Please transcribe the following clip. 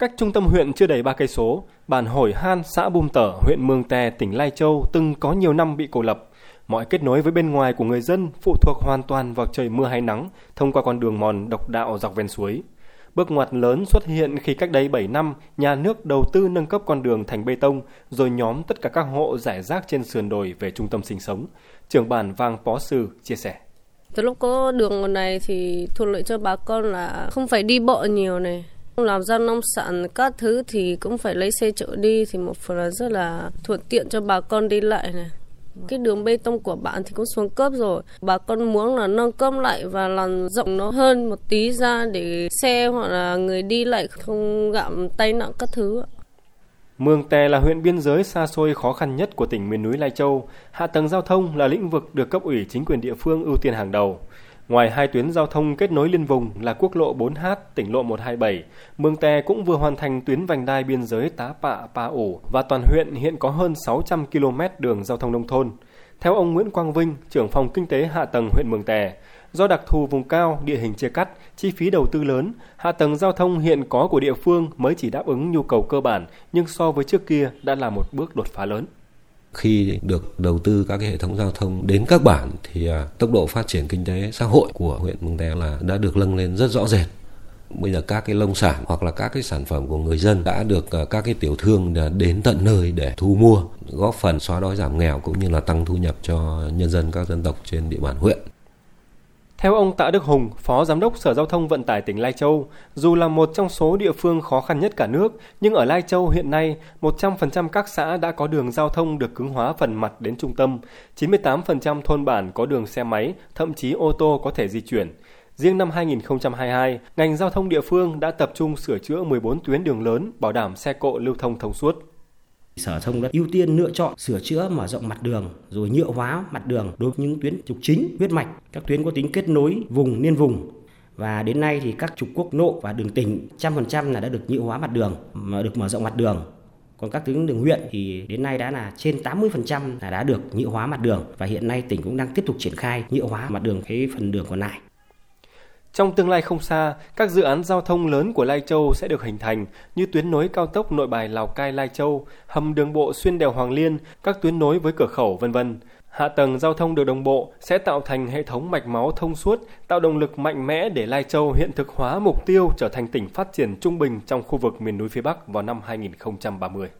Cách trung tâm huyện chưa đầy 3 cây số, bản Hồi Han, xã Bum Tở, huyện Mường Tè, tỉnh Lai Châu từng có nhiều năm bị cô lập. Mọi kết nối với bên ngoài của người dân phụ thuộc hoàn toàn vào trời mưa hay nắng thông qua con đường mòn độc đạo dọc ven suối. Bước ngoặt lớn xuất hiện khi cách đây 7 năm, nhà nước đầu tư nâng cấp con đường thành bê tông, rồi nhóm tất cả các hộ giải rác trên sườn đồi về trung tâm sinh sống. Trưởng bản Vàng Pó Sư chia sẻ. Từ lúc có đường này thì thuận lợi cho bà con là không phải đi bộ nhiều này. Làm ra nông sản các thứ thì cũng phải lấy xe chở đi thì một phần là rất là thuận tiện cho bà con đi lại này. Cái đường bê tông của bạn thì cũng xuống cấp rồi. Bà con muốn là nâng cấp lại và làm rộng nó hơn một tí ra để xe hoặc là người đi lại không gặm tay nặng các thứ. Mường Tè là huyện biên giới xa xôi khó khăn nhất của tỉnh miền núi Lai Châu. Hạ tầng giao thông là lĩnh vực được cấp ủy chính quyền địa phương ưu tiên hàng đầu. Ngoài hai tuyến giao thông kết nối liên vùng là quốc lộ 4H, tỉnh lộ 127, Mường Tè cũng vừa hoàn thành tuyến vành đai biên giới Tá Pạ, Pa Ủ và toàn huyện hiện có hơn 600 km đường giao thông nông thôn. Theo ông Nguyễn Quang Vinh, trưởng phòng kinh tế hạ tầng huyện Mường Tè, do đặc thù vùng cao, địa hình chia cắt, chi phí đầu tư lớn, hạ tầng giao thông hiện có của địa phương mới chỉ đáp ứng nhu cầu cơ bản, nhưng so với trước kia đã là một bước đột phá lớn khi được đầu tư các cái hệ thống giao thông đến các bản thì à, tốc độ phát triển kinh tế xã hội của huyện Mường Tè là đã được nâng lên rất rõ rệt. Bây giờ các cái lông sản hoặc là các cái sản phẩm của người dân đã được à, các cái tiểu thương đến tận nơi để thu mua, góp phần xóa đói giảm nghèo cũng như là tăng thu nhập cho nhân dân các dân tộc trên địa bàn huyện. Theo ông Tạ Đức Hùng, Phó Giám đốc Sở Giao thông Vận tải tỉnh Lai Châu, dù là một trong số địa phương khó khăn nhất cả nước, nhưng ở Lai Châu hiện nay, 100% các xã đã có đường giao thông được cứng hóa phần mặt đến trung tâm, 98% thôn bản có đường xe máy, thậm chí ô tô có thể di chuyển. Riêng năm 2022, ngành giao thông địa phương đã tập trung sửa chữa 14 tuyến đường lớn, bảo đảm xe cộ lưu thông thông suốt. Sở thông đã ưu tiên lựa chọn sửa chữa mở rộng mặt đường rồi nhựa hóa mặt đường đối với những tuyến trục chính, huyết mạch, các tuyến có tính kết nối vùng liên vùng. Và đến nay thì các trục quốc lộ và đường tỉnh trăm phần trăm là đã được nhựa hóa mặt đường, mà được mở rộng mặt đường. Còn các tuyến đường huyện thì đến nay đã là trên 80% là đã được nhựa hóa mặt đường và hiện nay tỉnh cũng đang tiếp tục triển khai nhựa hóa mặt đường cái phần đường còn lại. Trong tương lai không xa, các dự án giao thông lớn của Lai Châu sẽ được hình thành như tuyến nối cao tốc Nội Bài Lào Cai Lai Châu, hầm đường bộ xuyên đèo Hoàng Liên, các tuyến nối với cửa khẩu vân vân. Hạ tầng giao thông được đồng bộ sẽ tạo thành hệ thống mạch máu thông suốt, tạo động lực mạnh mẽ để Lai Châu hiện thực hóa mục tiêu trở thành tỉnh phát triển trung bình trong khu vực miền núi phía Bắc vào năm 2030.